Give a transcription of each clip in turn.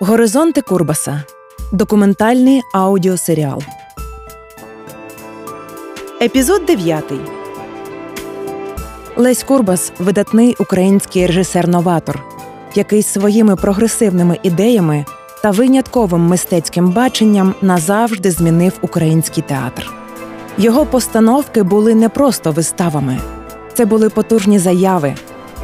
Горизонти Курбаса. Документальний аудіосеріал. Епізод 9. Лесь Курбас видатний український режисер-новатор, який своїми прогресивними ідеями та винятковим мистецьким баченням назавжди змінив український театр. Його постановки були не просто виставами, це були потужні заяви,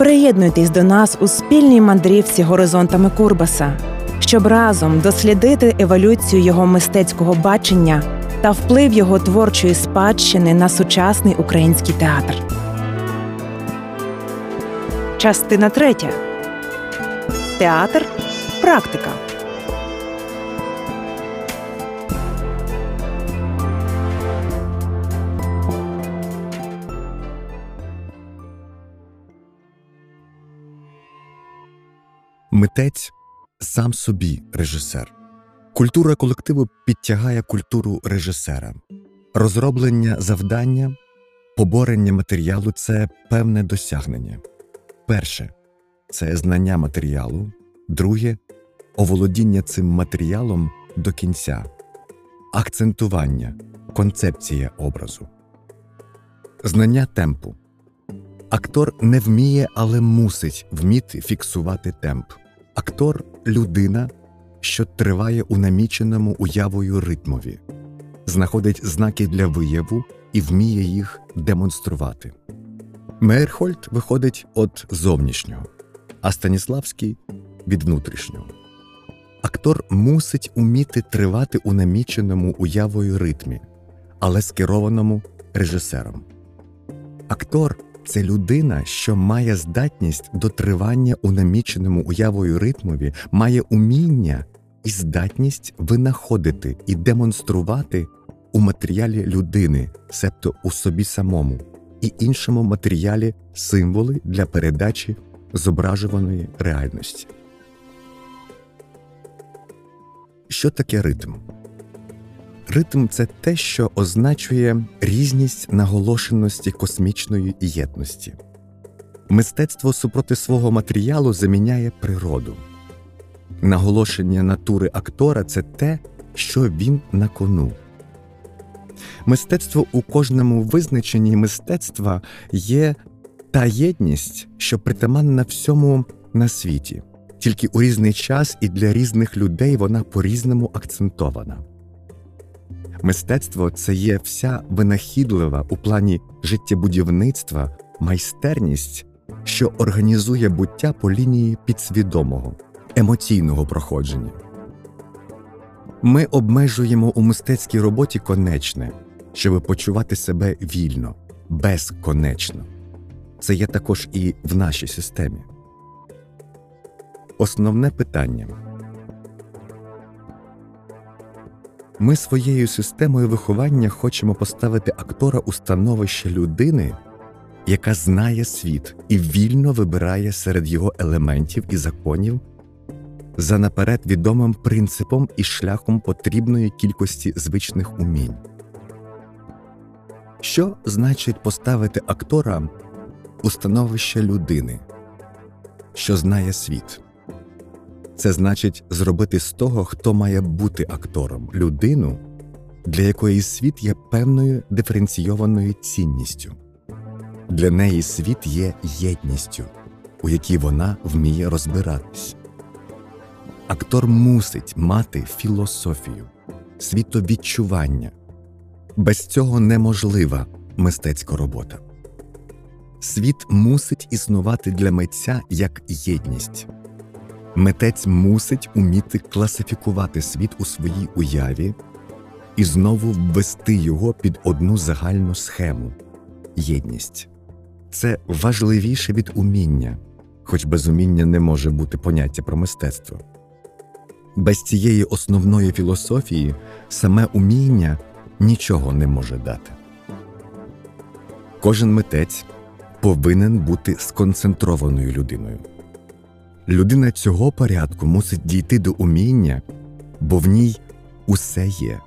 Приєднуйтесь до нас у спільній мандрівці горизонтами Курбаса, щоб разом дослідити еволюцію його мистецького бачення та вплив його творчої спадщини на сучасний український театр. Частина третя. Театр. Практика. Митець сам собі режисер. Культура колективу підтягає культуру режисера. Розроблення завдання, поборення матеріалу це певне досягнення. Перше це знання матеріалу, друге оволодіння цим матеріалом до кінця, акцентування, концепція образу, знання темпу. Актор не вміє, але мусить вміти фіксувати темп. Актор людина, що триває у наміченому уявою ритмові, знаходить знаки для вияву і вміє їх демонструвати. Мейерхольд виходить від зовнішнього, а Станіславський від внутрішнього. Актор мусить уміти тривати у наміченому уявою ритмі, але скерованому режисером. Актор це людина, що має здатність до тривання у наміченому уявою ритмові, має уміння і здатність винаходити і демонструвати у матеріалі людини, себто у собі самому, і іншому матеріалі символи для передачі зображуваної реальності. Що таке ритм? Ритм це те, що означує різність наголошеності космічної єдності. Мистецтво супроти свого матеріалу заміняє природу. Наголошення натури актора це те, що він на кону. Мистецтво у кожному визначенні мистецтва є та єдність, що притаманна всьому на світі, тільки у різний час і для різних людей вона по різному акцентована. Мистецтво це є вся винахідлива у плані життєбудівництва майстерність, що організує буття по лінії підсвідомого, емоційного проходження. Ми обмежуємо у мистецькій роботі конечне, щоб почувати себе вільно, безконечно. Це є також і в нашій системі. Основне питання. Ми своєю системою виховання хочемо поставити актора у становище людини, яка знає світ і вільно вибирає серед його елементів і законів за наперед відомим принципом і шляхом потрібної кількості звичних умінь. Що значить поставити актора у становище людини, що знає світ? Це значить зробити з того, хто має бути актором, людину, для якої світ є певною диференційованою цінністю. Для неї світ є єдністю, у якій вона вміє розбиратись. Актор мусить мати філософію, світовідчування. Без цього неможлива мистецька робота. Світ мусить існувати для митця як єдність. Митець мусить уміти класифікувати світ у своїй уяві і знову ввести його під одну загальну схему єдність. Це важливіше від уміння, хоч без уміння не може бути поняття про мистецтво. Без цієї основної філософії саме уміння нічого не може дати. Кожен митець повинен бути сконцентрованою людиною. Людина цього порядку мусить дійти до уміння, бо в ній усе є,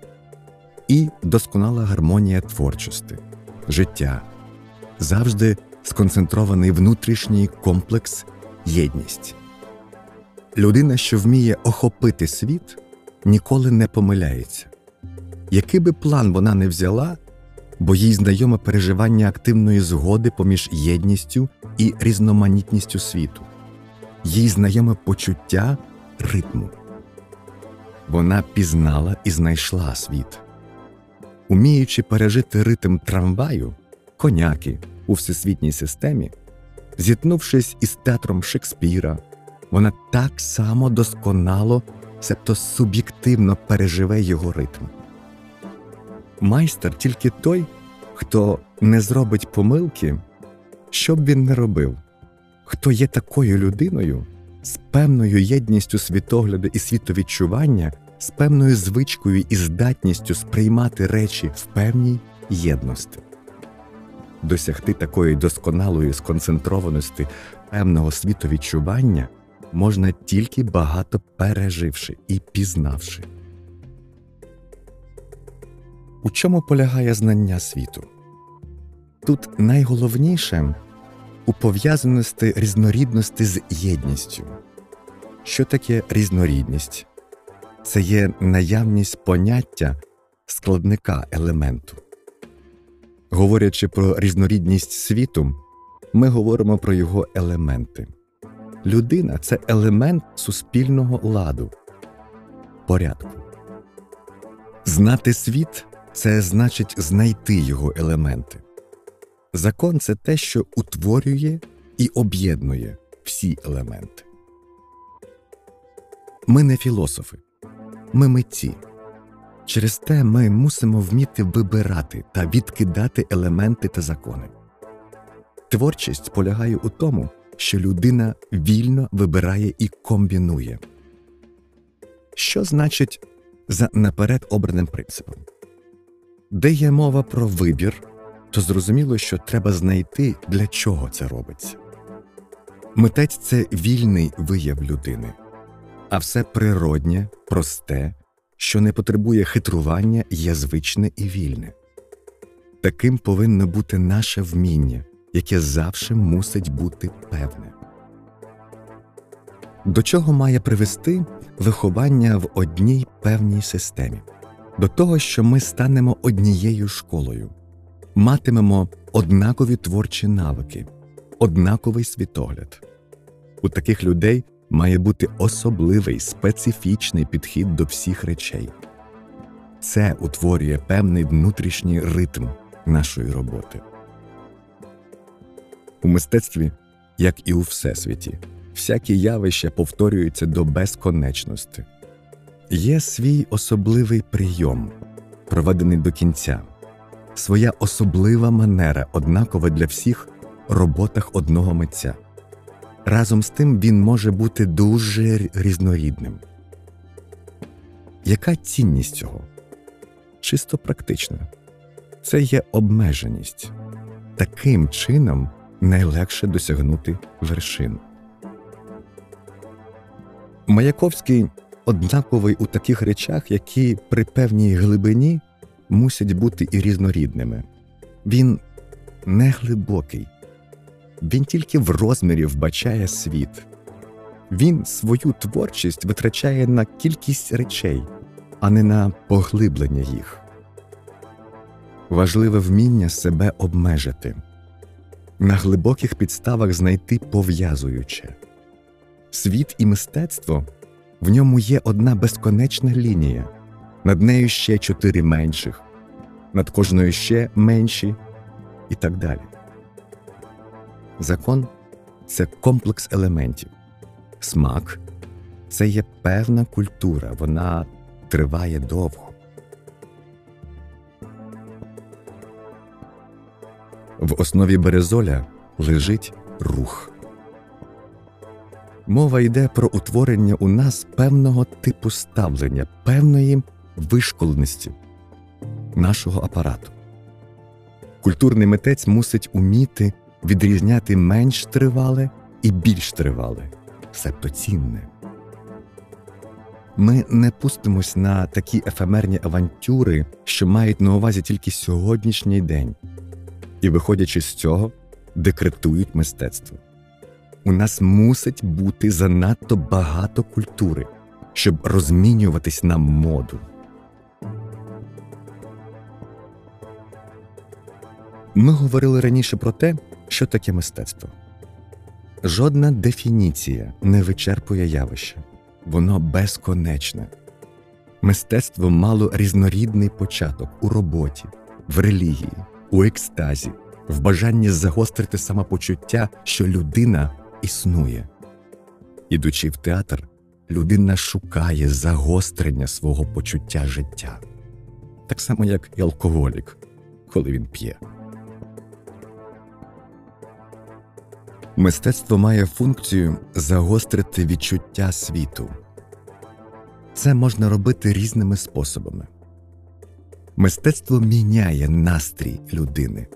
і досконала гармонія творчості, життя, завжди сконцентрований внутрішній комплекс єдність. Людина, що вміє охопити світ, ніколи не помиляється. Який би план вона не взяла, бо їй знайоме переживання активної згоди поміж єдністю і різноманітністю світу, їй знайоме почуття ритму. Вона пізнала і знайшла світ. Уміючи пережити ритм трамваю, коняки у всесвітній системі, зіткнувшись із театром Шекспіра, вона так само досконало, себто суб'єктивно переживе його ритм. Майстер тільки той, хто не зробить помилки, що б він не робив, хто є такою людиною з певною єдністю світогляду і світовідчування, з певною звичкою і здатністю сприймати речі в певній єдності. Досягти такої досконалої сконцентрованості певного світовідчування можна тільки багато переживши і пізнавши. У чому полягає знання світу? Тут найголовніше у пов'язаності різнорідності з єдністю. Що таке різнорідність? Це є наявність поняття складника елементу. Говорячи про різнорідність світу, ми говоримо про його елементи. Людина це елемент суспільного ладу, порядку. Знати світ це значить знайти його елементи. Закон це те, що утворює і об'єднує всі елементи. Ми не філософи, ми митці. Через те ми мусимо вміти вибирати та відкидати елементи та закони. Творчість полягає у тому, що людина вільно вибирає і комбінує. Що значить за наперед обраним принципом? Де є мова про вибір, то зрозуміло, що треба знайти, для чого це робиться. Митець це вільний вияв людини, а все природнє, просте, що не потребує хитрування, є звичне і вільне. Таким повинно бути наше вміння, яке завжди мусить бути певне. До чого має привести виховання в одній певній системі? До того, що ми станемо однією школою, матимемо однакові творчі навики, однаковий світогляд. У таких людей має бути особливий специфічний підхід до всіх речей. Це утворює певний внутрішній ритм нашої роботи. У мистецтві, як і у всесвіті, всякі явища повторюються до безконечності. Є свій особливий прийом, проведений до кінця, своя особлива манера, однакова для всіх роботах одного митця. Разом з тим він може бути дуже різнорідним. Яка цінність цього? Чисто практична. Це є обмеженість. Таким чином найлегше досягнути вершин. Маяковський однаковий у таких речах, які при певній глибині мусять бути і різнорідними. Він не глибокий, він тільки в розмірі вбачає світ. Він свою творчість витрачає на кількість речей, а не на поглиблення їх. Важливе вміння себе обмежити, на глибоких підставах знайти пов'язуюче. Світ і мистецтво в ньому є одна безконечна лінія, над нею ще чотири менших, над кожною ще менші і так далі. Закон це комплекс елементів. Смак це є певна культура, вона триває довго. В основі березоля лежить рух. Мова йде про утворення у нас певного типу ставлення, певної вишколеності нашого апарату. Культурний митець мусить уміти відрізняти менш тривале і більш тривале, себто цінне. Ми не пустимось на такі ефемерні авантюри, що мають на увазі тільки сьогоднішній день, і, виходячи з цього, декретують мистецтво. У нас мусить бути занадто багато культури, щоб розмінюватись на моду. Ми говорили раніше про те, що таке мистецтво. Жодна дефініція не вичерпує явище, воно безконечне. Мистецтво мало різнорідний початок у роботі, в релігії, у екстазі, в бажанні загострити самопочуття, що людина існує. Ідучи в театр, людина шукає загострення свого почуття життя, так само як і алкоголік, коли він п'є. Мистецтво має функцію загострити відчуття світу. Це можна робити різними способами. Мистецтво міняє настрій людини,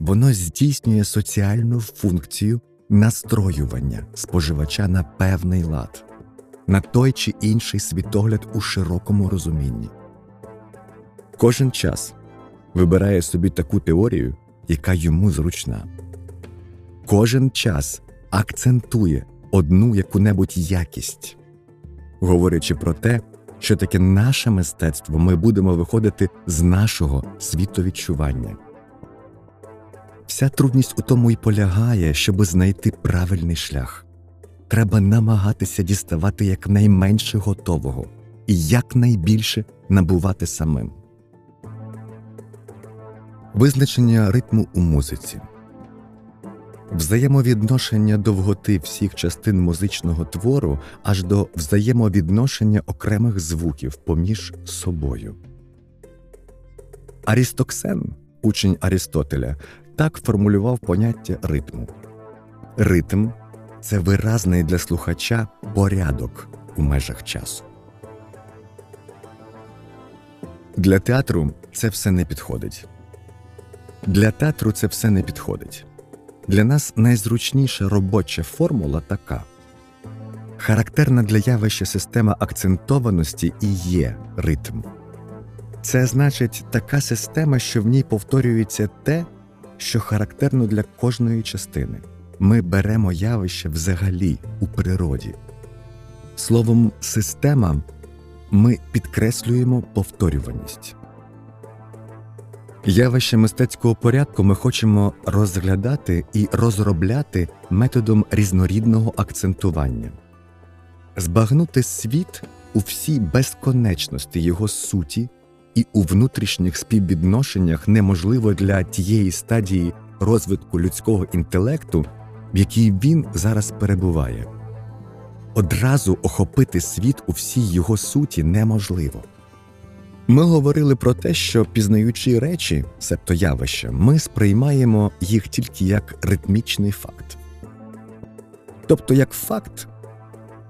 воно здійснює соціальну функцію настроювання споживача на певний лад, на той чи інший світогляд у широкому розумінні. Кожен час вибирає собі таку теорію, яка йому зручна кожен час акцентує одну яку-небудь якість, говорячи про те, що таке наше мистецтво ми будемо виходити з нашого світовідчування. Вся трудність у тому й полягає, щоб знайти правильний шлях. Треба намагатися діставати якнайменше готового і якнайбільше набувати самим. Визначення ритму у музиці взаємовідношення довготи всіх частин музичного твору аж до взаємовідношення окремих звуків поміж собою. Арістоксен, учень Арістотеля, так формулював поняття ритму. Ритм це виразний для слухача порядок у межах часу. Для театру це все не підходить. Для театру це все не підходить. Для нас найзручніша робоча формула така. Характерна для явища система акцентованості і є ритм. Це значить така система, що в ній повторюється те, що характерно для кожної частини. Ми беремо явище взагалі у природі. Словом, система ми підкреслюємо повторюваність. Явище мистецького порядку ми хочемо розглядати і розробляти методом різнорідного акцентування, збагнути світ у всій безконечності його суті і у внутрішніх співвідношеннях неможливо для тієї стадії розвитку людського інтелекту, в якій він зараз перебуває. Одразу охопити світ у всій його суті неможливо. Ми говорили про те, що пізнаючи речі, себто явища, ми сприймаємо їх тільки як ритмічний факт, тобто як факт,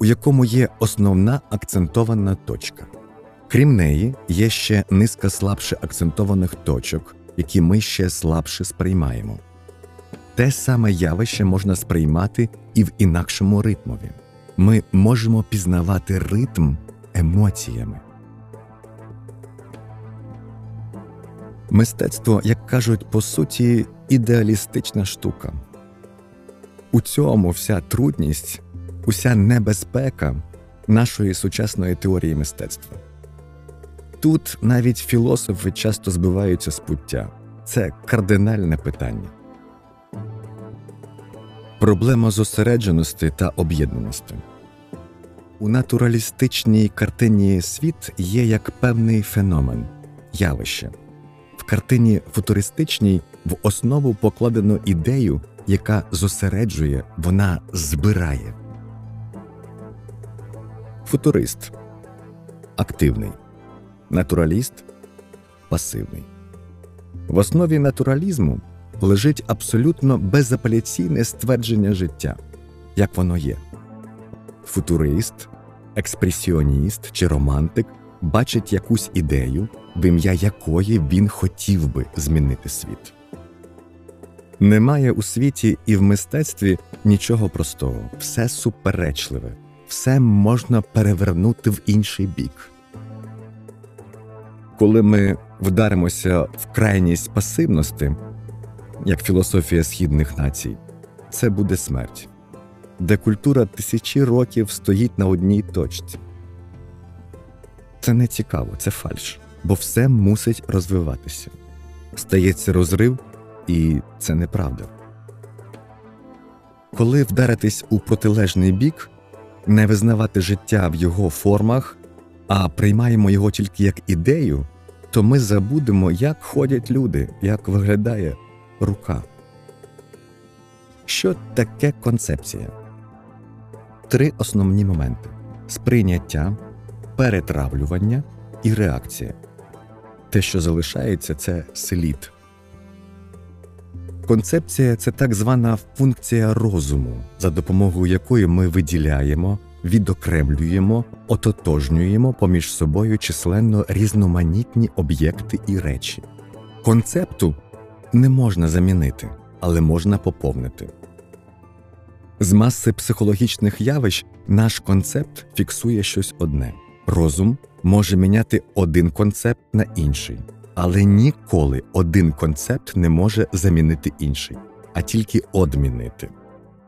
у якому є основна акцентована точка. Крім неї, є ще низка слабше акцентованих точок, які ми ще слабше сприймаємо. Те саме явище можна сприймати і в інакшому ритмові. Ми можемо пізнавати ритм емоціями. Мистецтво, як кажуть, по суті, ідеалістична штука. У цьому вся трудність, уся небезпека нашої сучасної теорії мистецтва. Тут навіть філософи часто збиваються з пуття. Це кардинальне питання. Проблема зосередженості та об'єднаності. У натуралістичній картині світ є як певний феномен, явище картині футуристичній в основу покладено ідею, яка зосереджує, вона збирає. Футурист активний, натураліст пасивний. В основі натуралізму лежить абсолютно безапеляційне ствердження життя, як воно є. футурист, експресіоніст чи романтик бачить якусь ідею, в ім'я якої він хотів би змінити світ. Немає у світі і в мистецтві нічого простого, все суперечливе, все можна перевернути в інший бік. Коли ми вдаримося в крайність пасивності, як філософія східних націй, це буде смерть, де культура тисячі років стоїть на одній точці. Це не цікаво, це фальш, бо все мусить розвиватися. Стається розрив, і це неправда. Коли вдаритись у протилежний бік, не визнавати життя в його формах, а приймаємо його тільки як ідею, то ми забудемо, як ходять люди, як виглядає рука. Що таке концепція? Три основні моменти: сприйняття, перетравлювання і реакція. Те, що залишається, це слід. Концепція це так звана функція розуму, за допомогою якої ми виділяємо, відокремлюємо, ототожнюємо поміж собою численно різноманітні об'єкти і речі. Концепту не можна замінити, але можна поповнити. З маси психологічних явищ наш концепт фіксує щось одне розум може міняти один концепт на інший, але ніколи один концепт не може замінити інший, а тільки одмінити.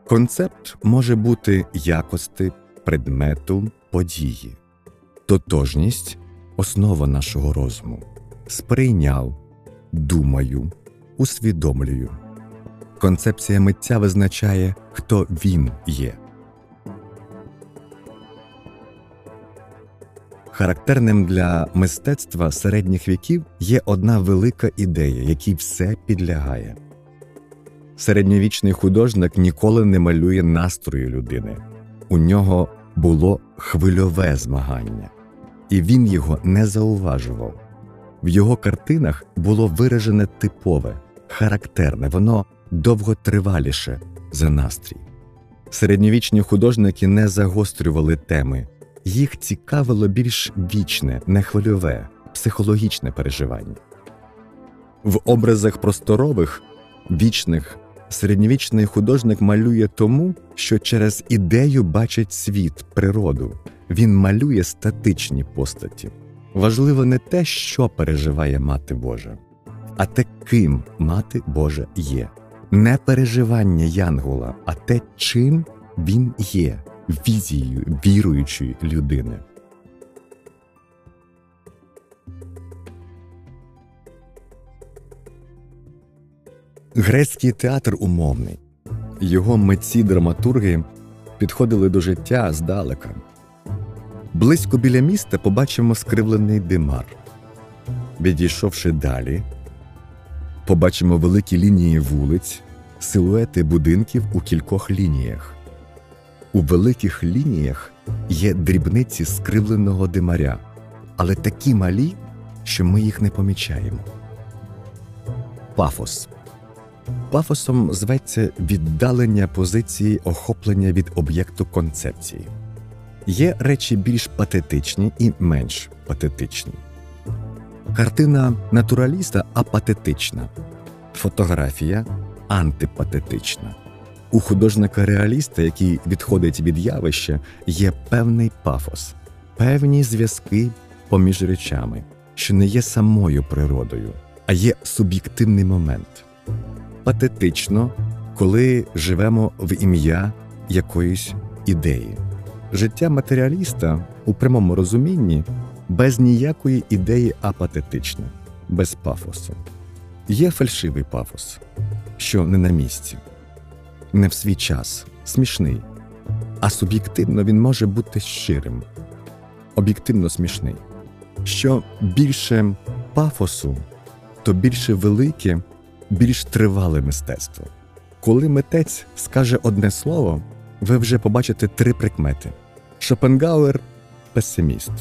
Концепт може бути якости, предмету, події, тотожність основа нашого розуму. Сприйняв, думаю, усвідомлюю. Концепція митця визначає, хто він є. Характерним для мистецтва середніх віків є одна велика ідея, якій все підлягає. Середньовічний художник ніколи не малює настрою людини. У нього було хвильове змагання, і він його не зауважував. В його картинах було виражене типове, характерне, воно довготриваліше за настрій. Середньовічні художники не загострювали теми, їх цікавило більш вічне, нехвильове, психологічне переживання. В образах просторових, вічних, середньовічний художник малює тому, що через ідею бачить світ, природу, він малює статичні постаті. Важливо не те, що переживає Мати Божа, а те, ким Мати Божа є. Не переживання Янгола, а те, чим він є візією віруючої людини. Грецький театр умовний. Його митці драматурги підходили до життя здалека. Близько біля міста побачимо скривлений димар. Відійшовши далі, побачимо великі лінії вулиць, силуети будинків у кількох лініях. У великих лініях є дрібниці скривленого димаря, але такі малі, що ми їх не помічаємо. Пафос. Пафосом зветься віддалення позиції охоплення від об'єкту концепції. Є речі більш патетичні і менш патетичні. Картина натураліста апатетична, фотографія антипатетична. У художника реаліста, який відходить від явища, є певний пафос, певні зв'язки поміж речами, що не є самою природою, а є суб'єктивний момент. Патетично, коли живемо в ім'я якоїсь ідеї. Життя матеріаліста у прямому розумінні без ніякої ідеї апатетичне, без пафосу. Є фальшивий пафос, що не на місці не в свій час, смішний, а суб'єктивно він може бути щирим, об'єктивно смішний. Що більше пафосу, то більше велике, більш тривале мистецтво. Коли митець скаже одне слово, ви вже побачите три прикмети: Шопенгауер песиміст,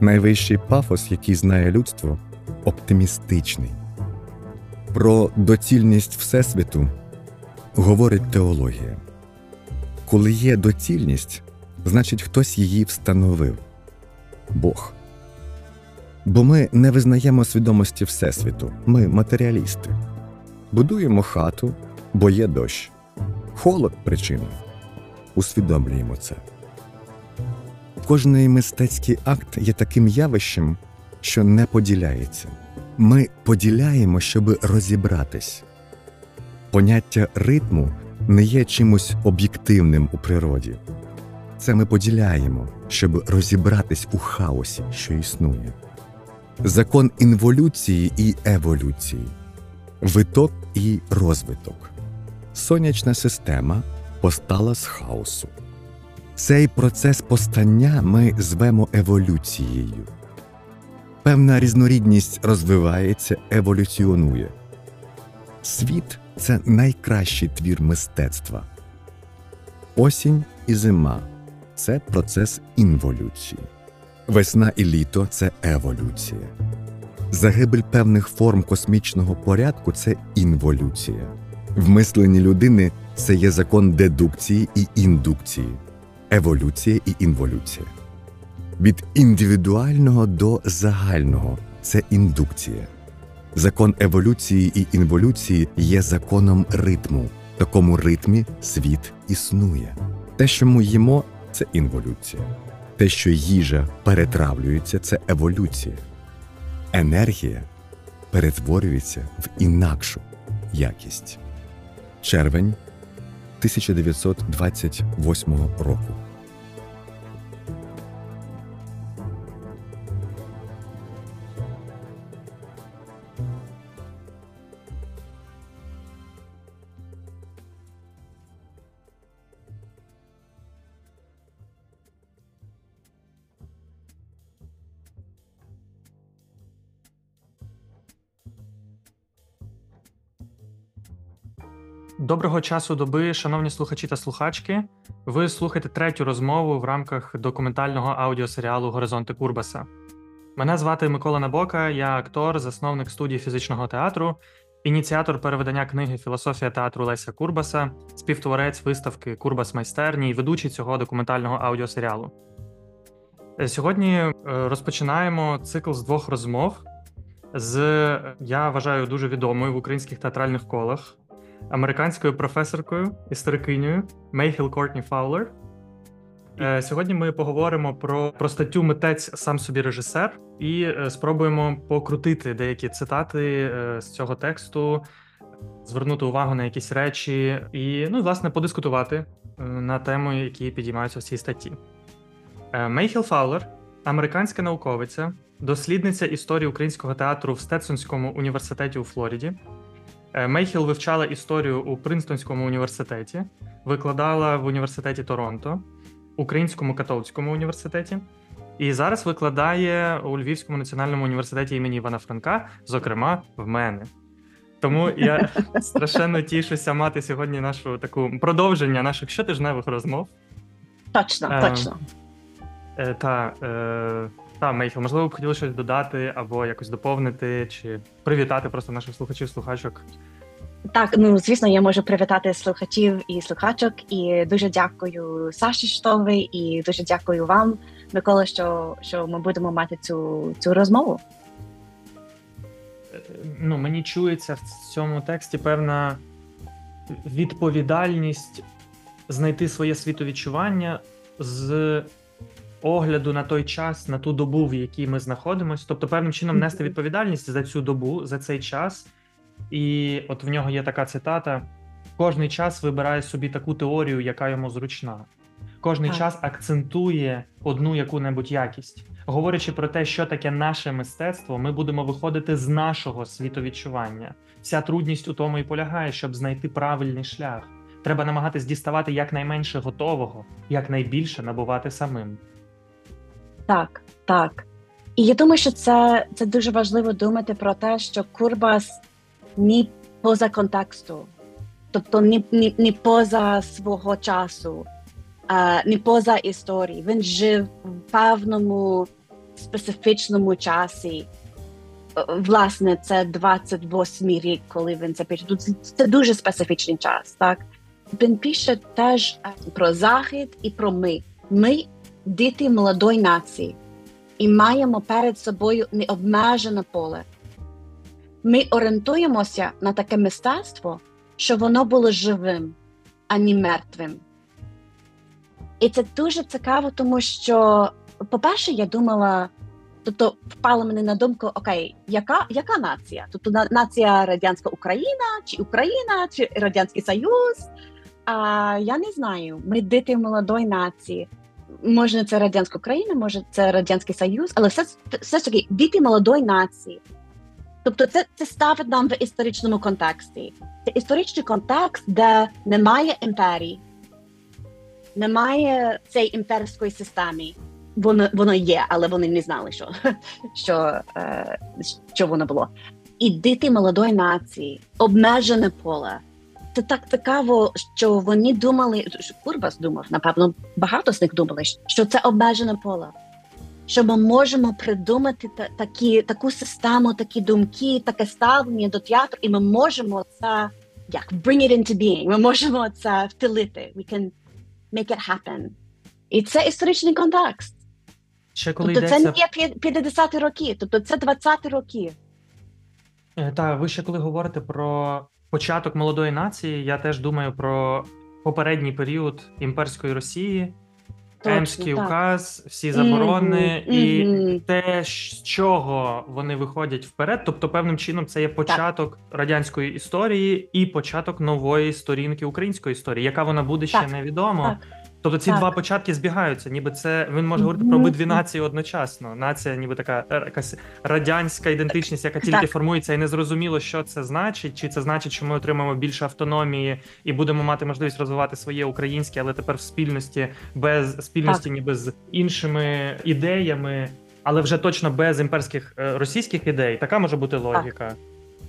найвищий пафос, який знає людство, оптимістичний. Про доцільність Всесвіту говорить теологія. Коли є доцільність, значить, хтось її встановив Бог. Бо ми не визнаємо свідомості Всесвіту, ми матеріалісти. Будуємо хату, бо є дощ. Холод причина. Усвідомлюємо це. Кожний мистецький акт є таким явищем, що не поділяється. Ми поділяємо, щоб розібратись. Поняття ритму не є чимось об'єктивним у природі. Це ми поділяємо, щоб розібратись у хаосі, що існує. Закон інволюції і еволюції, виток і розвиток. Сонячна система постала з хаосу. Цей процес постання ми звемо еволюцією. Певна різнорідність розвивається, еволюціонує. Світ це найкращий твір мистецтва. Осінь і зима це процес інволюції. Весна і літо це еволюція. Загибель певних форм космічного порядку це інволюція. В мисленні людини це є закон дедукції і індукції, еволюція і інволюція. Від індивідуального до загального це індукція. Закон еволюції і інволюції є законом ритму. В такому ритмі світ існує. Те, що ми їмо, це інволюція. Те, що їжа перетравлюється, це еволюція. Енергія перетворюється в інакшу якість. Червень 1928 року. Доброго часу доби, шановні слухачі та слухачки. Ви слухаєте третю розмову в рамках документального аудіосеріалу Горизонти Курбаса. Мене звати Микола Набока, я актор, засновник студії фізичного театру, ініціатор переведення книги Філософія театру Леся Курбаса, співтворець виставки Курбас майстерні і ведучий цього документального аудіосеріалу. Сьогодні е, розпочинаємо цикл з двох розмов з я вважаю дуже відомою в українських театральних колах американською професоркою історикинею Мейхіл Кортні Фаулер. Е, сьогодні ми поговоримо про про статтю Митець сам собі режисер і е, спробуємо покрутити деякі цитати е, з цього тексту, звернути увагу на якісь речі і, ну, власне, подискутувати на тему, які підіймаються в цій статті. Мейхіл Фаулер, американська науковиця, дослідниця історії українського театру в Стетсонському університеті у Флориді. Е, Мейхіл вивчала історію у Принстонському університеті, викладала в університеті Торонто, Українському католицькому університеті, і зараз викладає у Львівському національному університеті імені Івана Франка, зокрема в мене. Тому я страшенно тішуся мати сьогодні нашу таку продовження наших щотижневих розмов. Точно, е, точно. Е, та е, та, Мейхел, можливо, б хотіли щось додати або якось доповнити, чи привітати просто наших слухачів, слухачок. Так, ну звісно, я можу привітати слухачів і слухачок. І дуже дякую Саші Штовий, і дуже дякую вам, Микола, що що ми будемо мати цю цю розмову. Ну, Мені чується в цьому тексті певна відповідальність знайти своє світовідчування з огляду на той час, на ту добу, в якій ми знаходимося, тобто певним чином нести відповідальність за цю добу, за цей час. І от в нього є така цитата: кожний час вибирає собі таку теорію, яка йому зручна. Кожний так. час акцентує одну яку-небудь якість. Говорячи про те, що таке наше мистецтво, ми будемо виходити з нашого світовідчування. Вся трудність у тому і полягає, щоб знайти правильний шлях. Треба намагатись діставати якнайменше готового, якнайбільше набувати самим. Так, так. І я думаю, що це це дуже важливо думати про те, що Курбас ні поза контексту, тобто ні ні, ні поза свого часу, а, ні поза історії. Він жив в певному специфічному часі. Власне, це 28 рік, коли він це пише. Це дуже специфічний час. Так він пише теж про захід і про ми. Ми діти молодої нації і маємо перед собою необмежене поле. Ми орієнтуємося на таке мистецтво, що воно було живим, а не мертвим. І це дуже цікаво, тому що, по-перше, я думала, тобто впало мені на думку: окей, яка яка нація? Тобто нація Радянська Україна, чи Україна, чи Радянський Союз? А я не знаю. Ми діти молодої нації. Може, це Радянська Україна, може це Радянський Союз, але все все ж таки діти молодої нації. Тобто, це це ставить нам в історичному контексті. Це історичний контекст, де немає імперії, немає цієї імперської системи. Воно воно є, але вони не знали, що що, е, що воно було. І діти молодої нації, обмежене поле. Це так цікаво, що вони думали, що Курбас думав, напевно, багато з них думали, що це обмежене поле. Що ми можемо придумати та, такі, таку систему, такі думки, таке ставлення до театру, і ми можемо це як bring it into being, Ми можемо це втілити. We can make it happen. І це історичний контекст. Ще коли тобто йдеться... це не є 50 ті роки, тобто це 20 ті роки. Е, так, ви ще коли говорите про початок молодої нації, я теж думаю про попередній період імперської Росії, Емський указ, всі заборони, mm-hmm. і mm-hmm. те, з чого вони виходять вперед. Тобто, певним чином, це є початок так. радянської історії і початок нової сторінки української історії. Яка вона буде ще невідомо. Так. Тобто ці так. два початки збігаються, ніби це він може говорити про обидві нації одночасно. Нація, ніби така е, якась радянська ідентичність, яка тільки так. формується, і не зрозуміло, що це значить, чи це значить, що ми отримаємо більше автономії і будемо мати можливість розвивати своє українське, але тепер в спільності без спільності, так. ніби з іншими ідеями, але вже точно без імперських е, російських ідей. Така може бути логіка.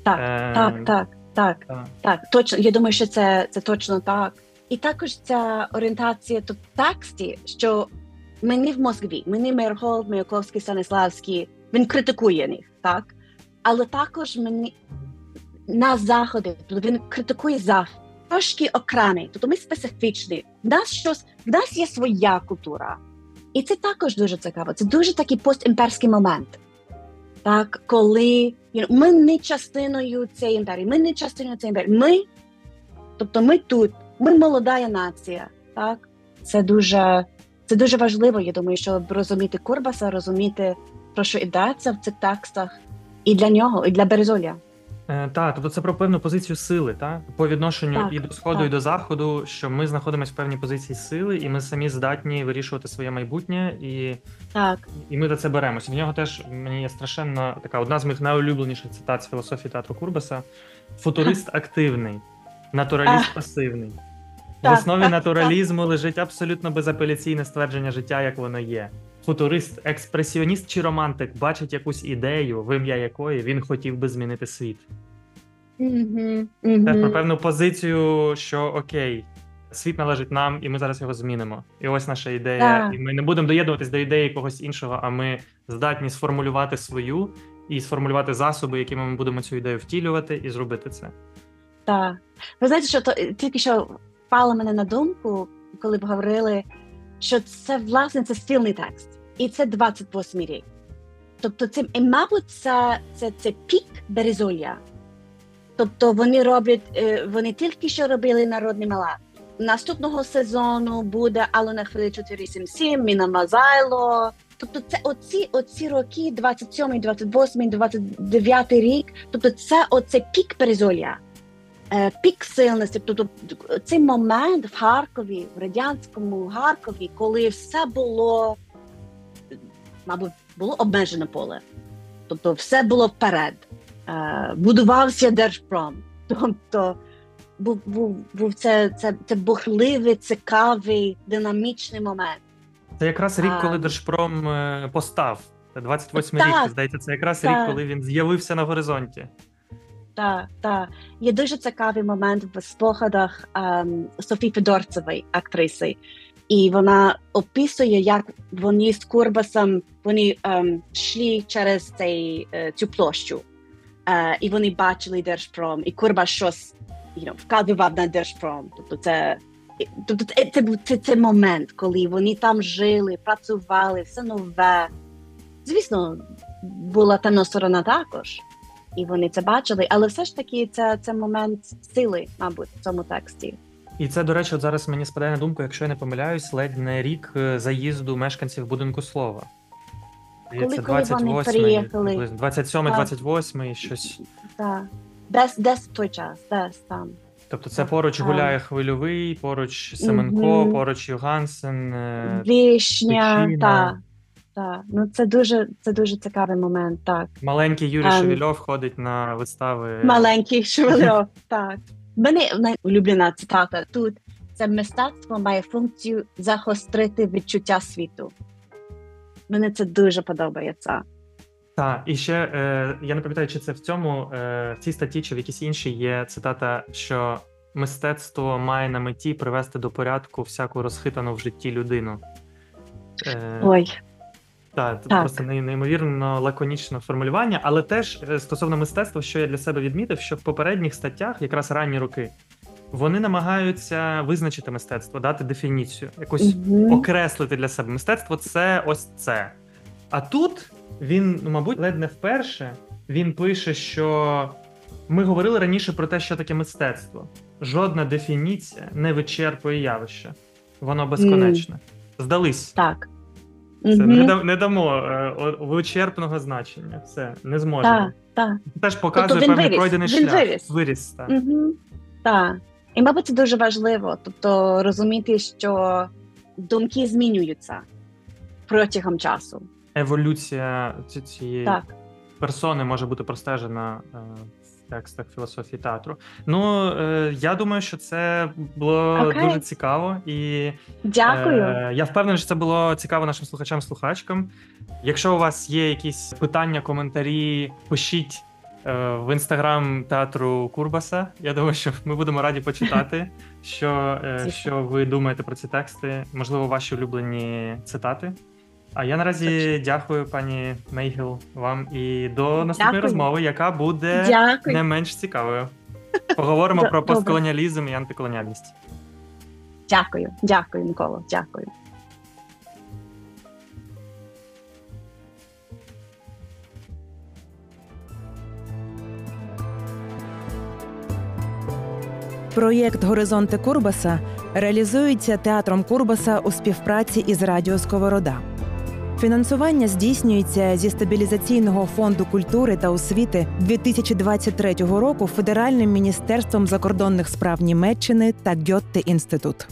Так, е- так, так, так, так, так. Точно. Я думаю, що це, це точно так. І також ця орієнтація то в тексті, що мені в Москві, мені Миргол, Маяковський, Станиславський, він критикує них, так? Але також мені на заходи, тобто він критикує захід, трошки окремий, тобто ми специфічні. В нас щось, в нас є своя культура. І це також дуже цікаво. Це дуже такий постімперський момент. Так, коли know, ми не частиною цієї імперії, ми не частиною цієї імперії. Ми, тобто ми тут. Ми молода нація, так це дуже це дуже важливо. Я думаю, щоб розуміти Курбаса, розуміти про що йдеться в цих текстах, і для нього, і для Березоля. Е, так, тобто це про певну позицію сили, так по відношенню так, і до сходу, так. і до заходу, що ми знаходимося в певній позиції сили, і ми самі здатні вирішувати своє майбутнє, і так. і ми за це беремося. В нього теж мені є страшенно така одна з моїх найулюбленіших цитат з філософії театру Курбаса: футурист активний, натураліст пасивний. В основі так, натуралізму так. лежить абсолютно безапеляційне ствердження життя, як воно є. Футурист, експресіоніст чи романтик бачить якусь ідею, в ім'я якої він хотів би змінити світ. Mm-hmm. Mm-hmm. про певну позицію, що окей, світ належить нам, і ми зараз його змінимо. І ось наша ідея. Так. І ми не будемо доєднуватись до ідеї когось іншого, а ми здатні сформулювати свою і сформулювати засоби, якими ми будемо цю ідею втілювати, і зробити це. Так. Ви знаєте, що то тільки що впало мене на думку, коли б говорили, що це власне це стильний текст, і це 28 рік. Тобто, це, і, мабуть, це це, це пік Березоля. Тобто вони роблять, е, вони тільки що робили народний малат. Наступного сезону буде Алла на хвилі 477, Міна Мазайло. Тобто, це оці оці роки, 27, 28, 29 рік. Тобто, це оце пік Березоля. Е, пік сильності, тобто цей момент в Харкові, в радянському Харкові, коли все було, мабуть, було обмежене поле, тобто все було вперед, е, будувався Держпром. Тобто був був, був це це, це бурхливий, цікавий, динамічний момент. Це якраз рік, коли Держпром е, постав. 28 так, рік, здається, це якраз так. рік, коли він з'явився на горизонті. Так, так. Є дуже цікавий момент в спогадах ем, Софії Федорцевої, актриси, і вона описує, як вони з Курбасом вони ем, йшли через цей, е, цю площу, е, і вони бачили Держпром, і Курбас щось you know, вказував на Держпром. Тобто це тобто це був це, це момент, коли вони там жили, працювали, все нове. Звісно, була темна сторона також, і вони це бачили, але все ж таки це, це момент сили, мабуть, в цьому тексті. І це, до речі, от зараз мені спадає на думку, якщо я не помиляюсь, ледь не рік е, заїзду мешканців будинку слова. Здається, коли вони 28-й, приїхали. 27 Так. 28 щось. Так. Десь, десь в той час, десь там. Тобто це Так, поруч так. гуляє хвильовий, поруч Семенко, Мгм. поруч Югансен. е, Вишня, Тичина. Так. Ну, це дуже, це дуже цікавий момент, так. Маленький Юрій Ем. Шевельов ходить на вистави. Маленький Шевельов, так. Мене улюблена цитата тут. Це мистецтво має функцію загострити відчуття світу. Мені це дуже подобається. Так, і ще е, я не пам'ятаю, чи це в цьому е, в цій статті, чи в якійсь іншій є цитата, що мистецтво має на меті привести до порядку всяку розхитану в житті людину. Е, Ой, та, це так. просто неймовірно лаконічне формулювання, але теж е, стосовно мистецтва, що я для себе відмітив, що в попередніх статтях, якраз ранні роки, вони намагаються визначити мистецтво, дати дефініцію, якусь Мгм. окреслити для себе мистецтво це ось це. А тут він, ну, мабуть, ледь не вперше він пише, що ми говорили раніше про те, що таке мистецтво. Жодна дефініція не вичерпує явище. Воно безконечне. Здались. так. Це Мгм. не, да- не дамо е, вичерпного значення. Все, не зможемо. Так, так. Теж показує Тобто певний пройдений він шлях. виріс. Виріс, так. Угу. Так. І, мабуть, це дуже важливо. Тобто розуміти, що думки змінюються протягом часу. Еволюція цієї Так. персони може бути простежена е, текстах філософії театру. Ну е, я думаю, що це було Окей. дуже цікаво, і Дякую. е, я впевнений, що це було цікаво нашим слухачам-слухачкам. Якщо у вас є якісь питання, коментарі, пишіть. е, В інстаграм театру Курбаса. Я думаю, що ми будемо раді почитати, що, е, що ви думаєте про ці тексти, можливо, ваші улюблені цитати. А я наразі дякую, пані Мейгіл, вам і до наступної Дякую. розмови, яка буде Дякую. не менш цікавою. Поговоримо про постколоніалізм і антиколоніальність. Дякую. Дякую, Микола. Дякую. Проєкт Горизонти Курбаса реалізується театром Курбаса у співпраці із Радіо Сковорода. Фінансування здійснюється зі стабілізаційного фонду культури та освіти 2023 року Федеральним міністерством закордонних справ Німеччини та Гьотте інститут.